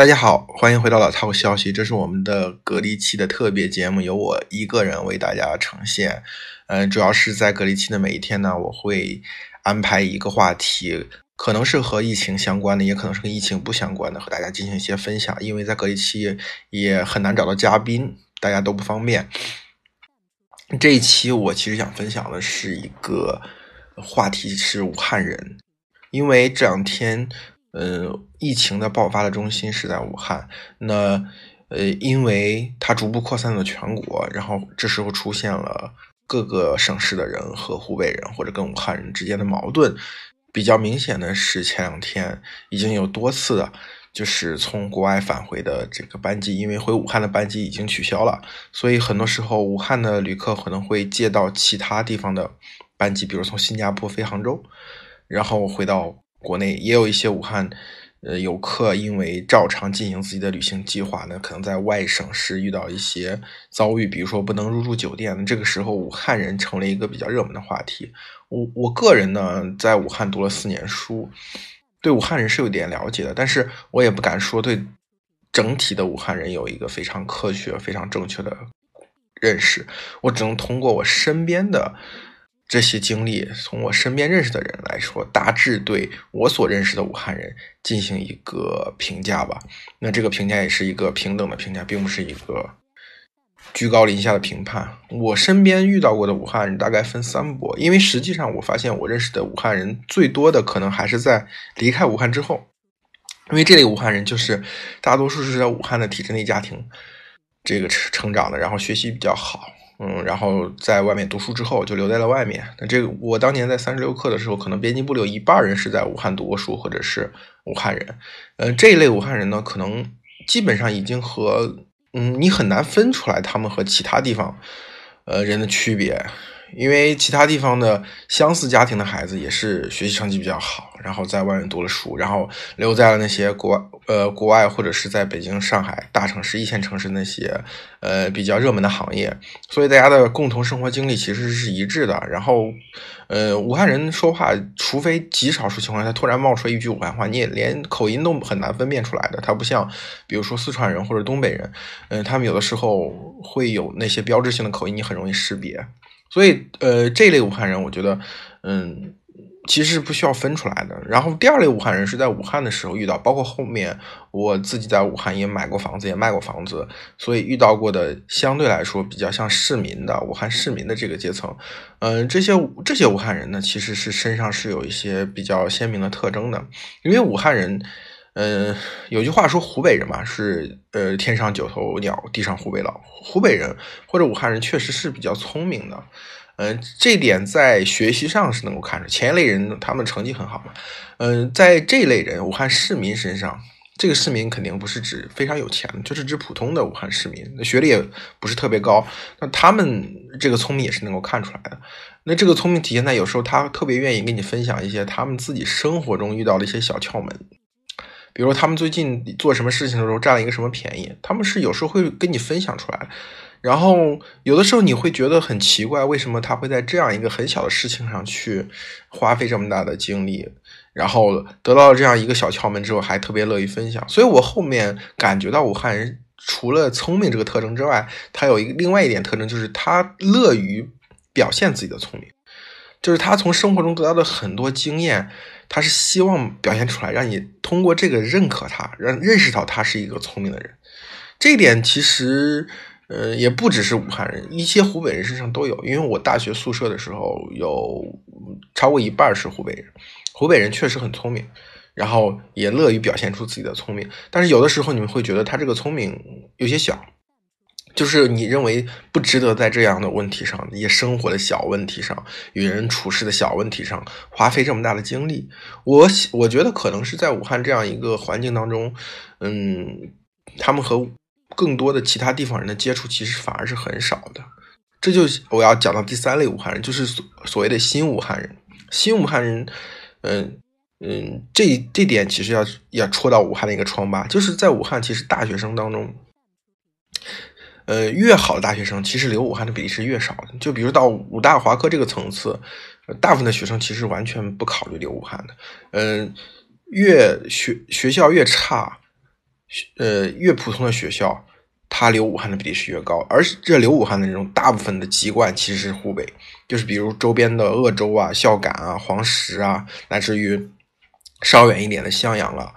大家好，欢迎回到老套消息，这是我们的隔离期的特别节目，由我一个人为大家呈现。嗯，主要是在隔离期的每一天呢，我会安排一个话题，可能是和疫情相关的，也可能是跟疫情不相关的，和大家进行一些分享。因为在隔离期也很难找到嘉宾，大家都不方便。这一期我其实想分享的是一个话题，是武汉人，因为这两天。呃，疫情的爆发的中心是在武汉。那呃，因为它逐步扩散到全国，然后这时候出现了各个省市的人和湖北人或者跟武汉人之间的矛盾。比较明显的是，前两天已经有多次的，就是从国外返回的这个班机，因为回武汉的班机已经取消了，所以很多时候武汉的旅客可能会借到其他地方的班机，比如从新加坡飞杭州，然后回到。国内也有一些武汉，呃，游客因为照常进行自己的旅行计划呢，可能在外省市遇到一些遭遇，比如说不能入住酒店。这个时候，武汉人成了一个比较热门的话题。我我个人呢，在武汉读了四年书，对武汉人是有点了解的，但是我也不敢说对整体的武汉人有一个非常科学、非常正确的认识。我只能通过我身边的。这些经历，从我身边认识的人来说，大致对我所认识的武汉人进行一个评价吧。那这个评价也是一个平等的评价，并不是一个居高临下的评判。我身边遇到过的武汉人大概分三波，因为实际上我发现我认识的武汉人最多的可能还是在离开武汉之后，因为这类武汉人就是大多数是在武汉的体制内家庭这个成成长的，然后学习比较好。嗯，然后在外面读书之后就留在了外面。那这个我当年在三十六课的时候，可能编辑部里有一半人是在武汉读过书，或者是武汉人。呃，这一类武汉人呢，可能基本上已经和嗯，你很难分出来他们和其他地方呃人的区别。因为其他地方的相似家庭的孩子也是学习成绩比较好，然后在外面读了书，然后留在了那些国呃国外或者是在北京、上海大城市一线城市那些呃比较热门的行业，所以大家的共同生活经历其实是一致的。然后，呃，武汉人说话，除非极少数情况下突然冒出来一句武汉话，你也连口音都很难分辨出来的。他不像比如说四川人或者东北人，嗯，他们有的时候会有那些标志性的口音，你很容易识别。所以，呃，这类武汉人，我觉得，嗯，其实是不需要分出来的。然后，第二类武汉人是在武汉的时候遇到，包括后面我自己在武汉也买过房子，也卖过房子，所以遇到过的相对来说比较像市民的武汉市民的这个阶层，嗯，这些这些武汉人呢，其实是身上是有一些比较鲜明的特征的，因为武汉人。嗯，有句话说湖北人嘛是呃天上九头鸟，地上湖北佬。湖北人或者武汉人确实是比较聪明的，嗯，这点在学习上是能够看出。前一类人他们成绩很好嘛，嗯，在这类人武汉市民身上，这个市民肯定不是指非常有钱，就是指普通的武汉市民，那学历也不是特别高，那他们这个聪明也是能够看出来的。那这个聪明体现在有时候他特别愿意跟你分享一些他们自己生活中遇到的一些小窍门。比如他们最近做什么事情的时候占了一个什么便宜，他们是有时候会跟你分享出来，然后有的时候你会觉得很奇怪，为什么他会在这样一个很小的事情上去花费这么大的精力，然后得到了这样一个小窍门之后，还特别乐意分享。所以我后面感觉到武汉人除了聪明这个特征之外，他有一个另外一点特征，就是他乐于表现自己的聪明，就是他从生活中得到的很多经验。他是希望表现出来，让你通过这个认可他，让认识到他是一个聪明的人。这一点其实，呃，也不只是武汉人，一些湖北人身上都有。因为我大学宿舍的时候，有超过一半是湖北人。湖北人确实很聪明，然后也乐于表现出自己的聪明。但是有的时候，你们会觉得他这个聪明有些小。就是你认为不值得在这样的问题上，一些生活的小问题上，与人处事的小问题上花费这么大的精力，我我觉得可能是在武汉这样一个环境当中，嗯，他们和更多的其他地方人的接触其实反而是很少的。这就我要讲到第三类武汉人，就是所所谓的新武汉人。新武汉人，嗯嗯，这这点其实要要戳到武汉的一个疮疤，就是在武汉，其实大学生当中。呃，越好的大学生，其实留武汉的比例是越少的。就比如到武大华科这个层次，大部分的学生其实完全不考虑留武汉的。嗯，越学学校越差，呃，越普通的学校，它留武汉的比例是越高，而这留武汉的这种大部分的籍贯其实是湖北，就是比如周边的鄂州啊、孝感啊、黄石啊，乃至于稍远一点的襄阳了，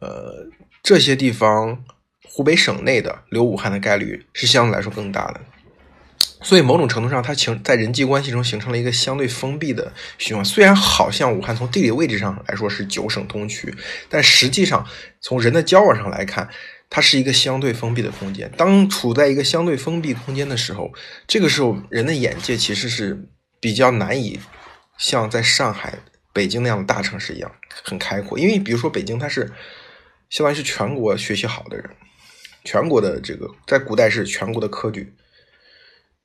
呃，这些地方，湖北省内的留武汉的概率是相对来说更大的。所以某种程度上，它形在人际关系中形成了一个相对封闭的循环。虽然好像武汉从地理位置上来说是九省通衢，但实际上从人的交往上来看，它是一个相对封闭的空间。当处在一个相对封闭空间的时候，这个时候人的眼界其实是比较难以像在上海、北京那样的大城市一样很开阔。因为比如说北京，它是相当于是全国学习好的人，全国的这个在古代是全国的科举。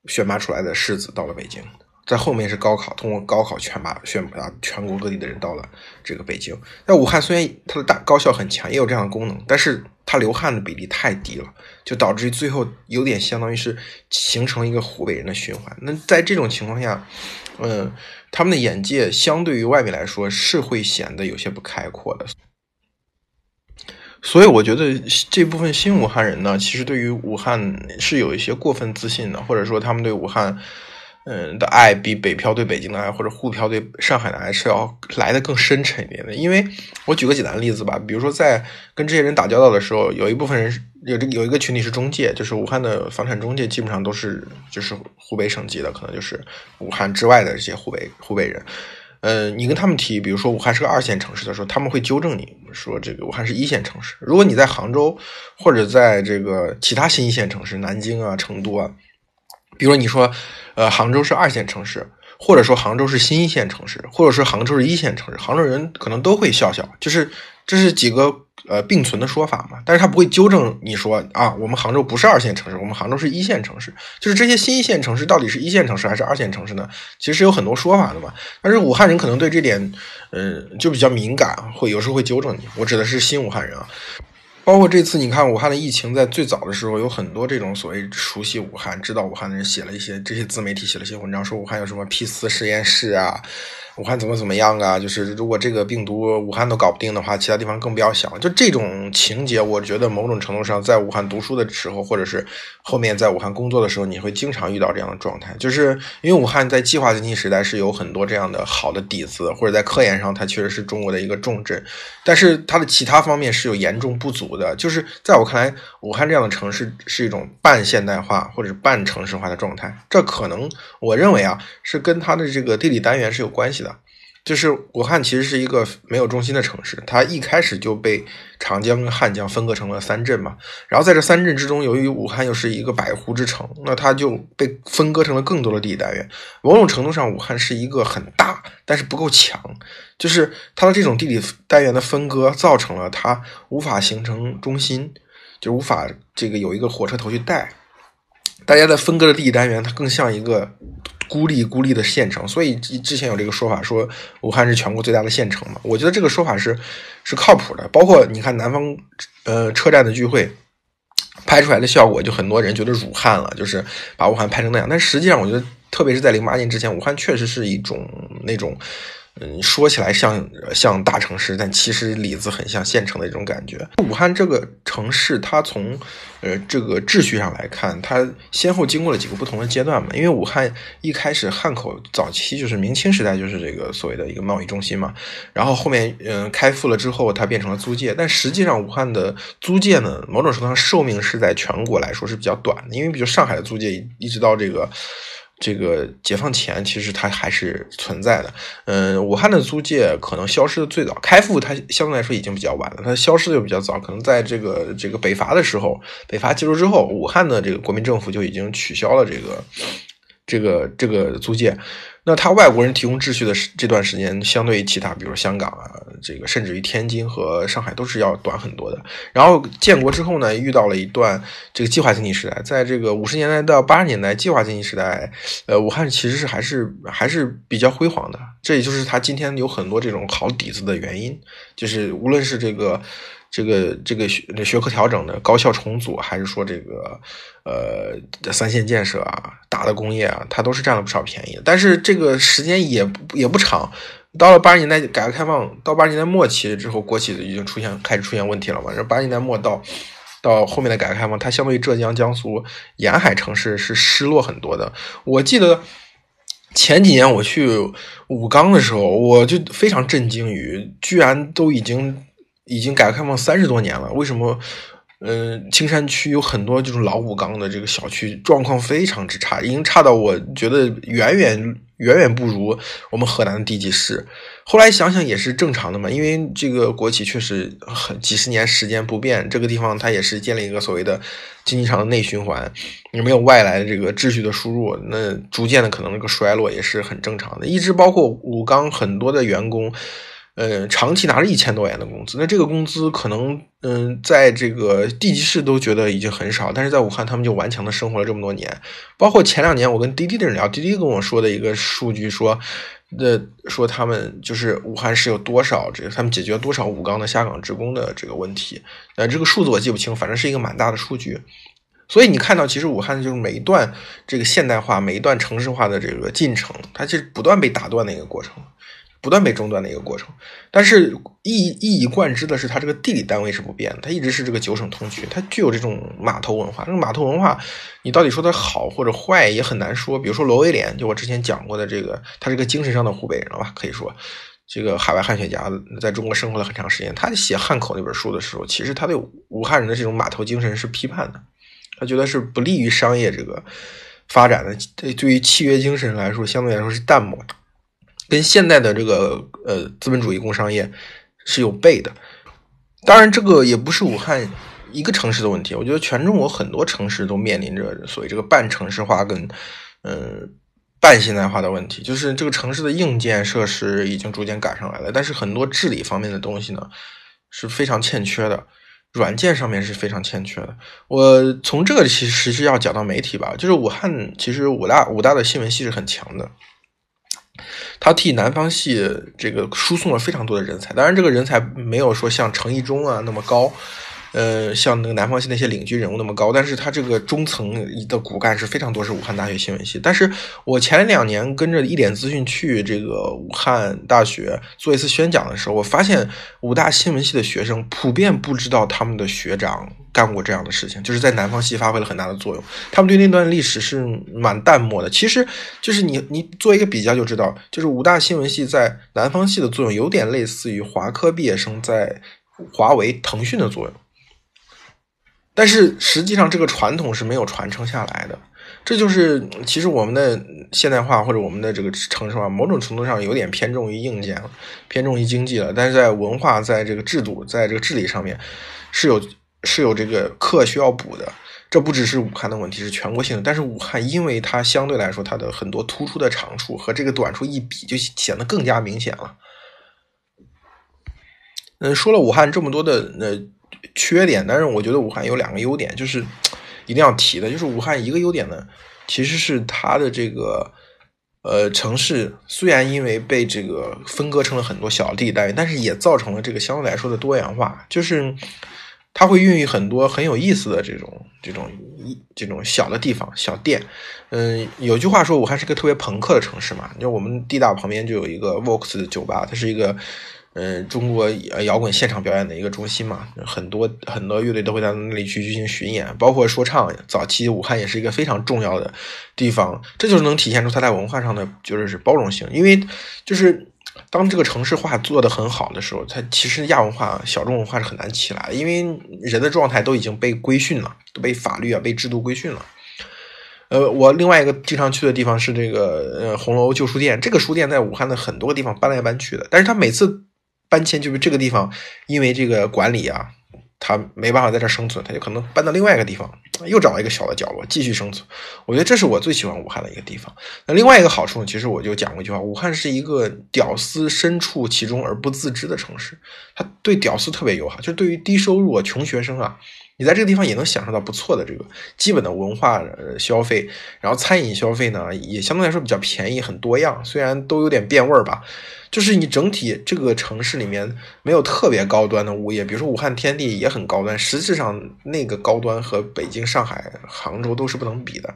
选拔出来的士子到了北京，在后面是高考，通过高考选拔选拔全国各地的人到了这个北京。那武汉虽然它的大高校很强，也有这样的功能，但是它流汉的比例太低了，就导致于最后有点相当于是形成一个湖北人的循环。那在这种情况下，嗯，他们的眼界相对于外面来说是会显得有些不开阔的。所以我觉得这部分新武汉人呢，其实对于武汉是有一些过分自信的，或者说他们对武汉，嗯的爱比北漂对北京的爱，或者沪漂对上海的爱是要来的更深沉一点的。因为我举个简单的例子吧，比如说在跟这些人打交道的时候，有一部分人有这有一个群体是中介，就是武汉的房产中介，基本上都是就是湖北省级的，可能就是武汉之外的这些湖北湖北人。呃，你跟他们提，比如说武汉是个二线城市的时候，他们会纠正你说这个武汉是一线城市。如果你在杭州或者在这个其他新一线城市，南京啊、成都啊，比如你说，呃，杭州是二线城市，或者说杭州是新一线城市，或者说杭州是一线城市，杭州人可能都会笑笑，就是这是几个。呃，并存的说法嘛，但是他不会纠正你说啊，我们杭州不是二线城市，我们杭州是一线城市。就是这些新一线城市到底是一线城市还是二线城市呢？其实有很多说法的嘛。但是武汉人可能对这点，嗯，就比较敏感，会有时候会纠正你。我指的是新武汉人啊，包括这次你看武汉的疫情，在最早的时候，有很多这种所谓熟悉武汉、知道武汉的人写了一些这些自媒体写了一些文章，说武汉有什么 P 四实验室啊。武汉怎么怎么样啊？就是如果这个病毒武汉都搞不定的话，其他地方更不要想。就这种情节，我觉得某种程度上，在武汉读书的时候，或者是后面在武汉工作的时候，你会经常遇到这样的状态。就是因为武汉在计划经济时代是有很多这样的好的底子，或者在科研上它确实是中国的一个重镇，但是它的其他方面是有严重不足的。就是在我看来，武汉这样的城市是一种半现代化或者是半城市化的状态。这可能我认为啊，是跟它的这个地理单元是有关系的。就是武汉其实是一个没有中心的城市，它一开始就被长江跟汉江分割成了三镇嘛。然后在这三镇之中，由于武汉又是一个百湖之城，那它就被分割成了更多的地理单元。某种程度上，武汉是一个很大，但是不够强。就是它的这种地理单元的分割，造成了它无法形成中心，就无法这个有一个火车头去带。大家在分割的地理单元，它更像一个。孤立孤立的县城，所以之前有这个说法，说武汉是全国最大的县城嘛。我觉得这个说法是是靠谱的。包括你看南方呃车站的聚会拍出来的效果，就很多人觉得辱汉了，就是把武汉拍成那样。但实际上，我觉得特别是在零八年之前，武汉确实是一种那种。嗯，说起来像像大城市，但其实里子很像县城的这种感觉。武汉这个城市，它从呃这个秩序上来看，它先后经过了几个不同的阶段嘛。因为武汉一开始汉口早期就是明清时代就是这个所谓的一个贸易中心嘛，然后后面嗯开埠了之后，它变成了租界。但实际上，武汉的租界呢，某种程度上寿命是在全国来说是比较短的，因为比如上海的租界一直到这个。这个解放前其实它还是存在的，嗯，武汉的租界可能消失的最早，开复它相对来说已经比较晚了，它消失的又比较早，可能在这个这个北伐的时候，北伐结束之后，武汉的这个国民政府就已经取消了这个这个这个租界。那他外国人提供秩序的这段时间，相对于其他，比如香港啊，这个甚至于天津和上海都是要短很多的。然后建国之后呢，遇到了一段这个计划经济时代，在这个五十年代到八十年代计划经济时代，呃，武汉其实是还是还是比较辉煌的。这也就是他今天有很多这种好底子的原因，就是无论是这个。这个这个学学科调整的高校重组，还是说这个呃三线建设啊，大的工业啊，它都是占了不少便宜。但是这这个时间也也不长，到了八十年代改革开放到八十年代末期之后，国企已经出现开始出现问题了嘛。然后八十年代末到到后面的改革开放，它相对于浙江、江苏沿海城市是失落很多的。我记得前几年我去武钢的时候，我就非常震惊于，居然都已经已经改革开放三十多年了，为什么？嗯，青山区有很多这种老武钢的这个小区，状况非常之差，已经差到我觉得远远远远不如我们河南的地级市。后来想想也是正常的嘛，因为这个国企确实很几十年时间不变，这个地方它也是建立一个所谓的经济上的内循环，你没有外来的这个秩序的输入，那逐渐的可能这个衰落也是很正常的。一直包括武钢很多的员工。呃，长期拿着一千多元的工资，那这个工资可能，嗯，在这个地级市都觉得已经很少，但是在武汉他们就顽强的生活了这么多年。包括前两年我跟滴滴的人聊，滴滴跟我说的一个数据说，那说他们就是武汉是有多少这个，他们解决多少武钢的下岗职工的这个问题。呃，这个数字我记不清，反正是一个蛮大的数据。所以你看到，其实武汉就是每一段这个现代化、每一段城市化的这个进程，它其实不断被打断的一个过程。不断被中断的一个过程，但是一一以贯之的是，它这个地理单位是不变的，它一直是这个九省通衢，它具有这种码头文化。这个码头文化，你到底说它好或者坏也很难说。比如说罗威廉，就我之前讲过的这个，他是个精神上的湖北人了吧？可以说，这个海外汉学家在中国生活了很长时间。他写汉口那本书的时候，其实他对武汉人的这种码头精神是批判的，他觉得是不利于商业这个发展的。对，对于契约精神来说，相对来说是淡漠的。跟现代的这个呃资本主义工商业是有悖的。当然，这个也不是武汉一个城市的问题。我觉得全中国很多城市都面临着所谓这个半城市化跟嗯半现代化的问题。就是这个城市的硬件设施已经逐渐赶上来了，但是很多治理方面的东西呢是非常欠缺的，软件上面是非常欠缺的。我从这个其实是要讲到媒体吧，就是武汉其实武大武大的新闻系是很强的。他替南方系这个输送了非常多的人才，当然这个人才没有说像程一中啊那么高，呃，像那个南方系那些领军人物那么高，但是他这个中层的骨干是非常多，是武汉大学新闻系。但是我前两年跟着一点资讯去这个武汉大学做一次宣讲的时候，我发现武大新闻系的学生普遍不知道他们的学长。干过这样的事情，就是在南方系发挥了很大的作用。他们对那段历史是蛮淡漠的。其实，就是你你做一个比较就知道，就是武大新闻系在南方系的作用，有点类似于华科毕业生在华为、腾讯的作用。但是实际上，这个传统是没有传承下来的。这就是其实我们的现代化或者我们的这个城市化，某种程度上有点偏重于硬件了，偏重于经济了。但是在文化、在这个制度、在这个治理上面是有。是有这个课需要补的，这不只是武汉的问题，是全国性的。但是武汉因为它相对来说它的很多突出的长处和这个短处一比，就显得更加明显了。嗯，说了武汉这么多的呃缺点，但是我觉得武汉有两个优点，就是一定要提的，就是武汉一个优点呢，其实是它的这个呃城市虽然因为被这个分割成了很多小地带，但是也造成了这个相对来说的多元化，就是。它会孕育很多很有意思的这种这种一这种小的地方小店，嗯，有句话说武汉是个特别朋克的城市嘛，就我们地大旁边就有一个 Vox 的酒吧，它是一个嗯中国摇滚现场表演的一个中心嘛，很多很多乐队都会在那里去进行巡演，包括说唱。早期武汉也是一个非常重要的地方，这就是能体现出它在文化上的就是包容性，因为就是。当这个城市化做得很好的时候，它其实亚文化、小众文化是很难起来的，因为人的状态都已经被规训了，都被法律啊、被制度规训了。呃，我另外一个经常去的地方是这个呃红楼旧书店，这个书店在武汉的很多地方搬来搬去的，但是它每次搬迁就是这个地方，因为这个管理啊。他没办法在这生存，他就可能搬到另外一个地方，又找一个小的角落继续生存。我觉得这是我最喜欢武汉的一个地方。那另外一个好处呢，其实我就讲过一句话：武汉是一个屌丝身处其中而不自知的城市。它对屌丝特别友好，就对于低收入啊、穷学生啊，你在这个地方也能享受到不错的这个基本的文化消费。然后餐饮消费呢，也相对来说比较便宜，很多样，虽然都有点变味儿吧。就是你整体这个城市里面没有特别高端的物业，比如说武汉天地也很高端，实质上那个高端和北京、上海、杭州都是不能比的。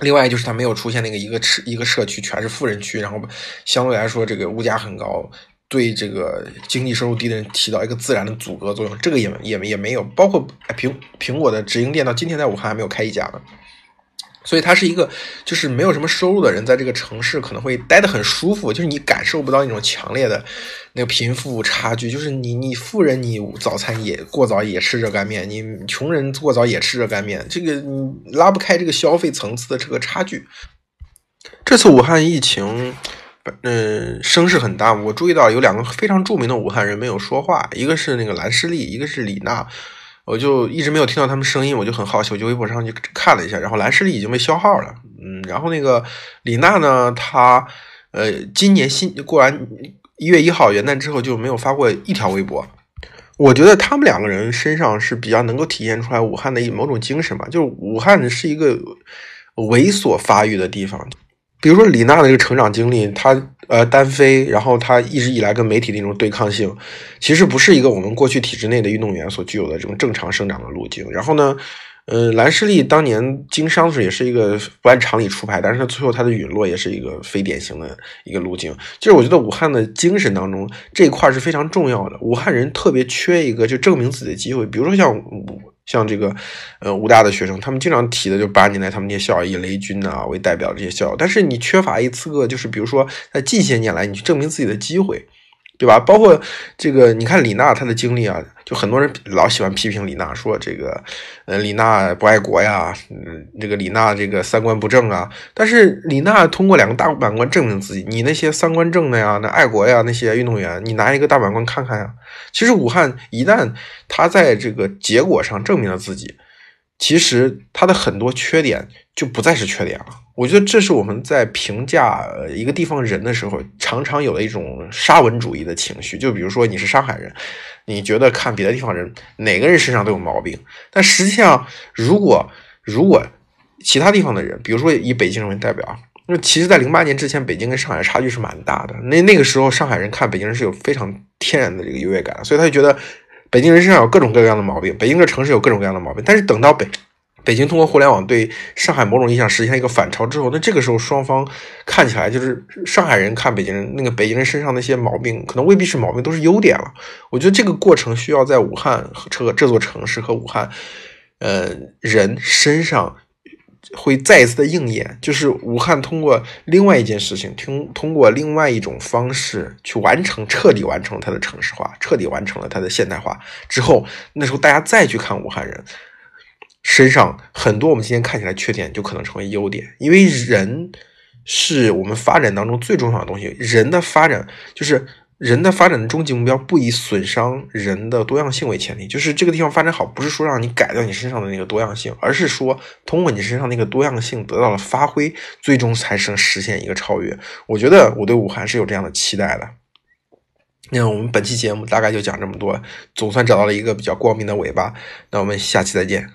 另外就是它没有出现那个一个社一个社区全是富人区，然后相对来说这个物价很高，对这个经济收入低的人起到一个自然的阻隔作用，这个也也也没有。包括苹苹果的直营店到今天在武汉还没有开一家呢。所以它是一个，就是没有什么收入的人，在这个城市可能会待得很舒服，就是你感受不到那种强烈的那个贫富差距。就是你，你富人你早餐也过早也吃热干面，你穷人过早也吃热干面，这个你拉不开这个消费层次的这个差距。这次武汉疫情，嗯，声势很大。我注意到有两个非常著名的武汉人没有说话，一个是那个蓝诗丽，一个是李娜。我就一直没有听到他们声音，我就很好奇，我就微博上去看了一下，然后蓝诗丽已经被消号了，嗯，然后那个李娜呢，她呃今年新过完一月一号元旦之后就没有发过一条微博。我觉得他们两个人身上是比较能够体现出来武汉的一某种精神吧，就是武汉是一个猥琐发育的地方。比如说李娜的这个成长经历，她呃单飞，然后她一直以来跟媒体的一种对抗性，其实不是一个我们过去体制内的运动员所具有的这种正常生长的路径。然后呢，呃，兰诗丽当年经商的时候也是一个不按常理出牌，但是最后她的陨落也是一个非典型的一个路径。就是我觉得武汉的精神当中这一块是非常重要的，武汉人特别缺一个就证明自己的机会，比如说像武。像这个，呃，武大的学生，他们经常提的就八年来他们那些校友，以雷军啊为代表这些校友，但是你缺乏一次个，就是比如说在近些年来，你去证明自己的机会。对吧？包括这个，你看李娜她的经历啊，就很多人老喜欢批评李娜，说这个，呃，李娜不爱国呀，嗯，这个李娜这个三观不正啊。但是李娜通过两个大满贯证明自己，你那些三观正的呀，那爱国呀那些运动员，你拿一个大满贯看看呀。其实武汉一旦他在这个结果上证明了自己。其实他的很多缺点就不再是缺点了。我觉得这是我们在评价一个地方人的时候，常常有的一种沙文主义的情绪。就比如说你是上海人，你觉得看别的地方人哪个人身上都有毛病，但实际上，如果如果其他地方的人，比如说以北京人为代表，那其实，在零八年之前，北京跟上海差距是蛮大的。那那个时候，上海人看北京人是有非常天然的这个优越感，所以他就觉得。北京人身上有各种各样的毛病，北京这城市有各种各样的毛病。但是等到北北京通过互联网对上海某种意义上实现一个反超之后，那这个时候双方看起来就是上海人看北京人，那个北京人身上那些毛病可能未必是毛病，都是优点了。我觉得这个过程需要在武汉和这个这座城市和武汉呃人身上。会再一次的应验，就是武汉通过另外一件事情，听通过另外一种方式去完成，彻底完成它的城市化，彻底完成了它的现代化之后，那时候大家再去看武汉人身上很多我们今天看起来缺点，就可能成为优点，因为人是我们发展当中最重要的东西，人的发展就是。人的发展的终极目标不以损伤人的多样性为前提，就是这个地方发展好，不是说让你改掉你身上的那个多样性，而是说通过你身上那个多样性得到了发挥，最终才能实现一个超越。我觉得我对武汉是有这样的期待的。那我们本期节目大概就讲这么多，总算找到了一个比较光明的尾巴。那我们下期再见。